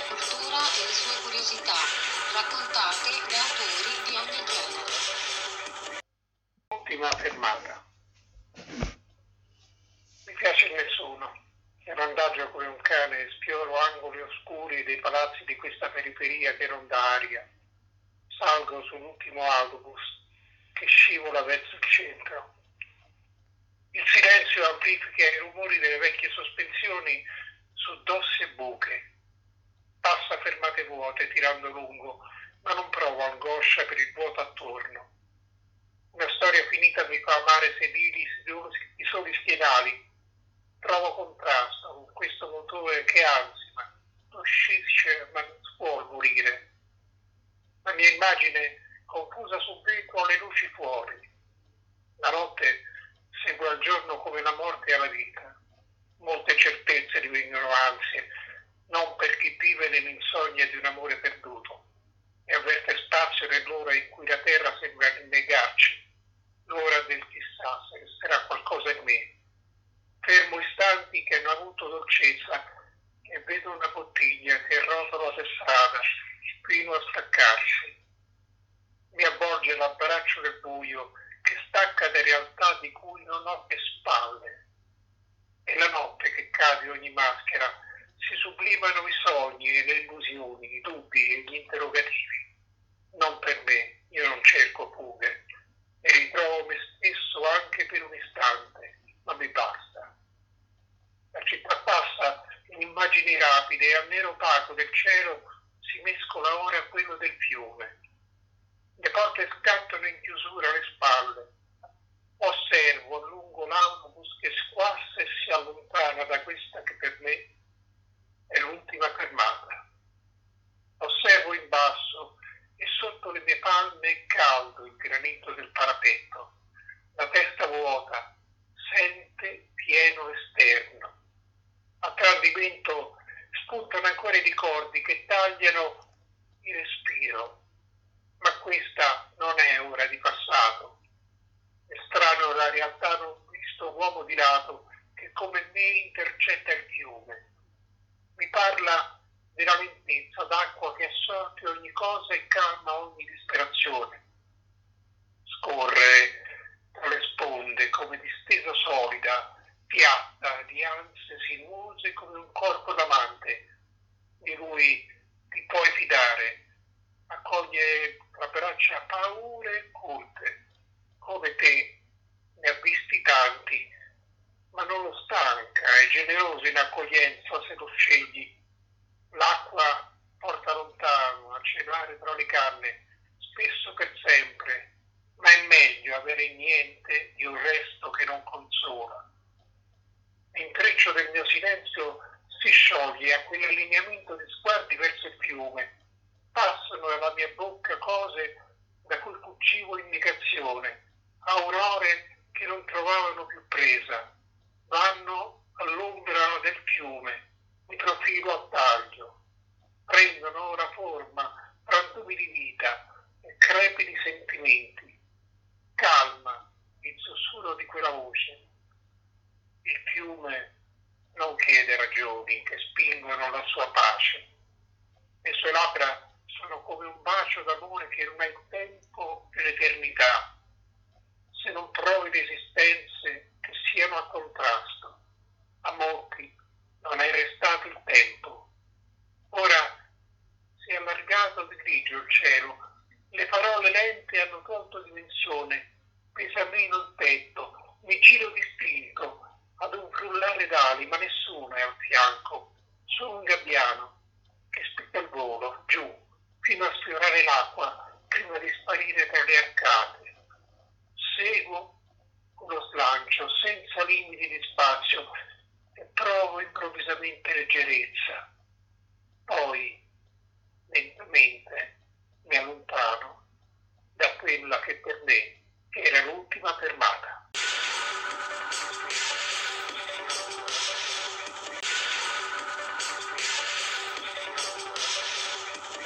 la cultura e le sue curiosità, raccontate da autori di ogni genere. Ultima fermata. Mi piace nessuno. E randagio come un cane esploro angoli oscuri dei palazzi di questa periferia che ronda aria. Salgo sull'ultimo autobus che scivola verso il centro. Il silenzio amplifica i rumori delle vecchie sospensioni su dosse buche. Vuote tirando lungo, ma non provo angoscia per il vuoto attorno. Una storia finita mi fa amare sedili i soli schienali. Provo contrasto con questo motore che ansima, non scisce ma non può morire. La mia immagine confusa sul vetro le luci fuori. La notte segue al giorno come la morte alla vita. Molte certezze divengono ansie, non per chi vive nell'insonnia di un amore perduto e avverte spazio nell'ora in cui la terra sembra rinnegarci, l'ora del chissà se resterà qualcosa in me. Fermo istanti che hanno avuto dolcezza e vedo una bottiglia che rotola per strada fino a staccarsi. Mi avvolge l'abbraccio del buio che stacca da realtà di cui non ho che spalle. E la notte che cade ogni maschera sublimano i sogni le illusioni, i dubbi e gli interrogativi. Non per me, io non cerco fughe e ritrovo me stesso anche per un istante, ma mi basta. La città passa in immagini rapide e al nero opaco del cielo si mescola ora quello del fiume le porte scattano in chiusura alle spalle. Osservo lungo l'autobus che squassa e si allontana da questa che per me è l'ultima fermata. Osservo in basso e palme è caldo il granito del parapetto. La testa vuota, sente pieno esterno. A tradimento spuntano ancora i ricordi che tagliano il respiro ma questa non è ora di passato. È strano la realtà non visto uomo di lato che come me intercetta il fiume. Mi parla della lentezza d'acqua assorbe ogni cosa e calma ogni disperazione. Scorre tra le sponde come distesa solida, piatta di ansie sinuose come un corpo d'amante. Di lui ti puoi fidare, accoglie la braccia paure culte, come te ne ha visti tanti, ma non lo stanca, è generoso in accoglienza se lo scegli. L'acqua porta lontano a cenare tra le canne, spesso per sempre, ma è meglio avere niente di un resto che non consola. L'intreccio del mio silenzio si scioglie a quell'allineamento di sguardi verso il fiume. Passano nella mia bocca cose da cui fuggivo indicazione, aurore che non trovavano più presa, vanno all'ombra del fiume, mi profilo a taglio, prendono ora forma, frantumi di vita e crepidi sentimenti. Calma il sussurro di quella voce. Il fiume non chiede ragioni che spingono la sua pace. Le sue labbra sono come un bacio d'amore che non ha il tempo e l'eternità, se non trovi resistenze che siano a contrasto. A molti non è restato il tempo. Ora allargato di grigio il cielo, le parole lente hanno tolto dimensione, pesa meno il petto, mi giro di spirito ad un frullare d'ali, ma nessuno è al fianco, solo un gabbiano che spicca il volo giù fino a sfiorare l'acqua prima di sparire tra le arcate. Seguo uno slancio senza limiti di spazio e provo improvvisamente leggerezza. Poi, lentamente, mi allontano da quella che per me era l'ultima fermata.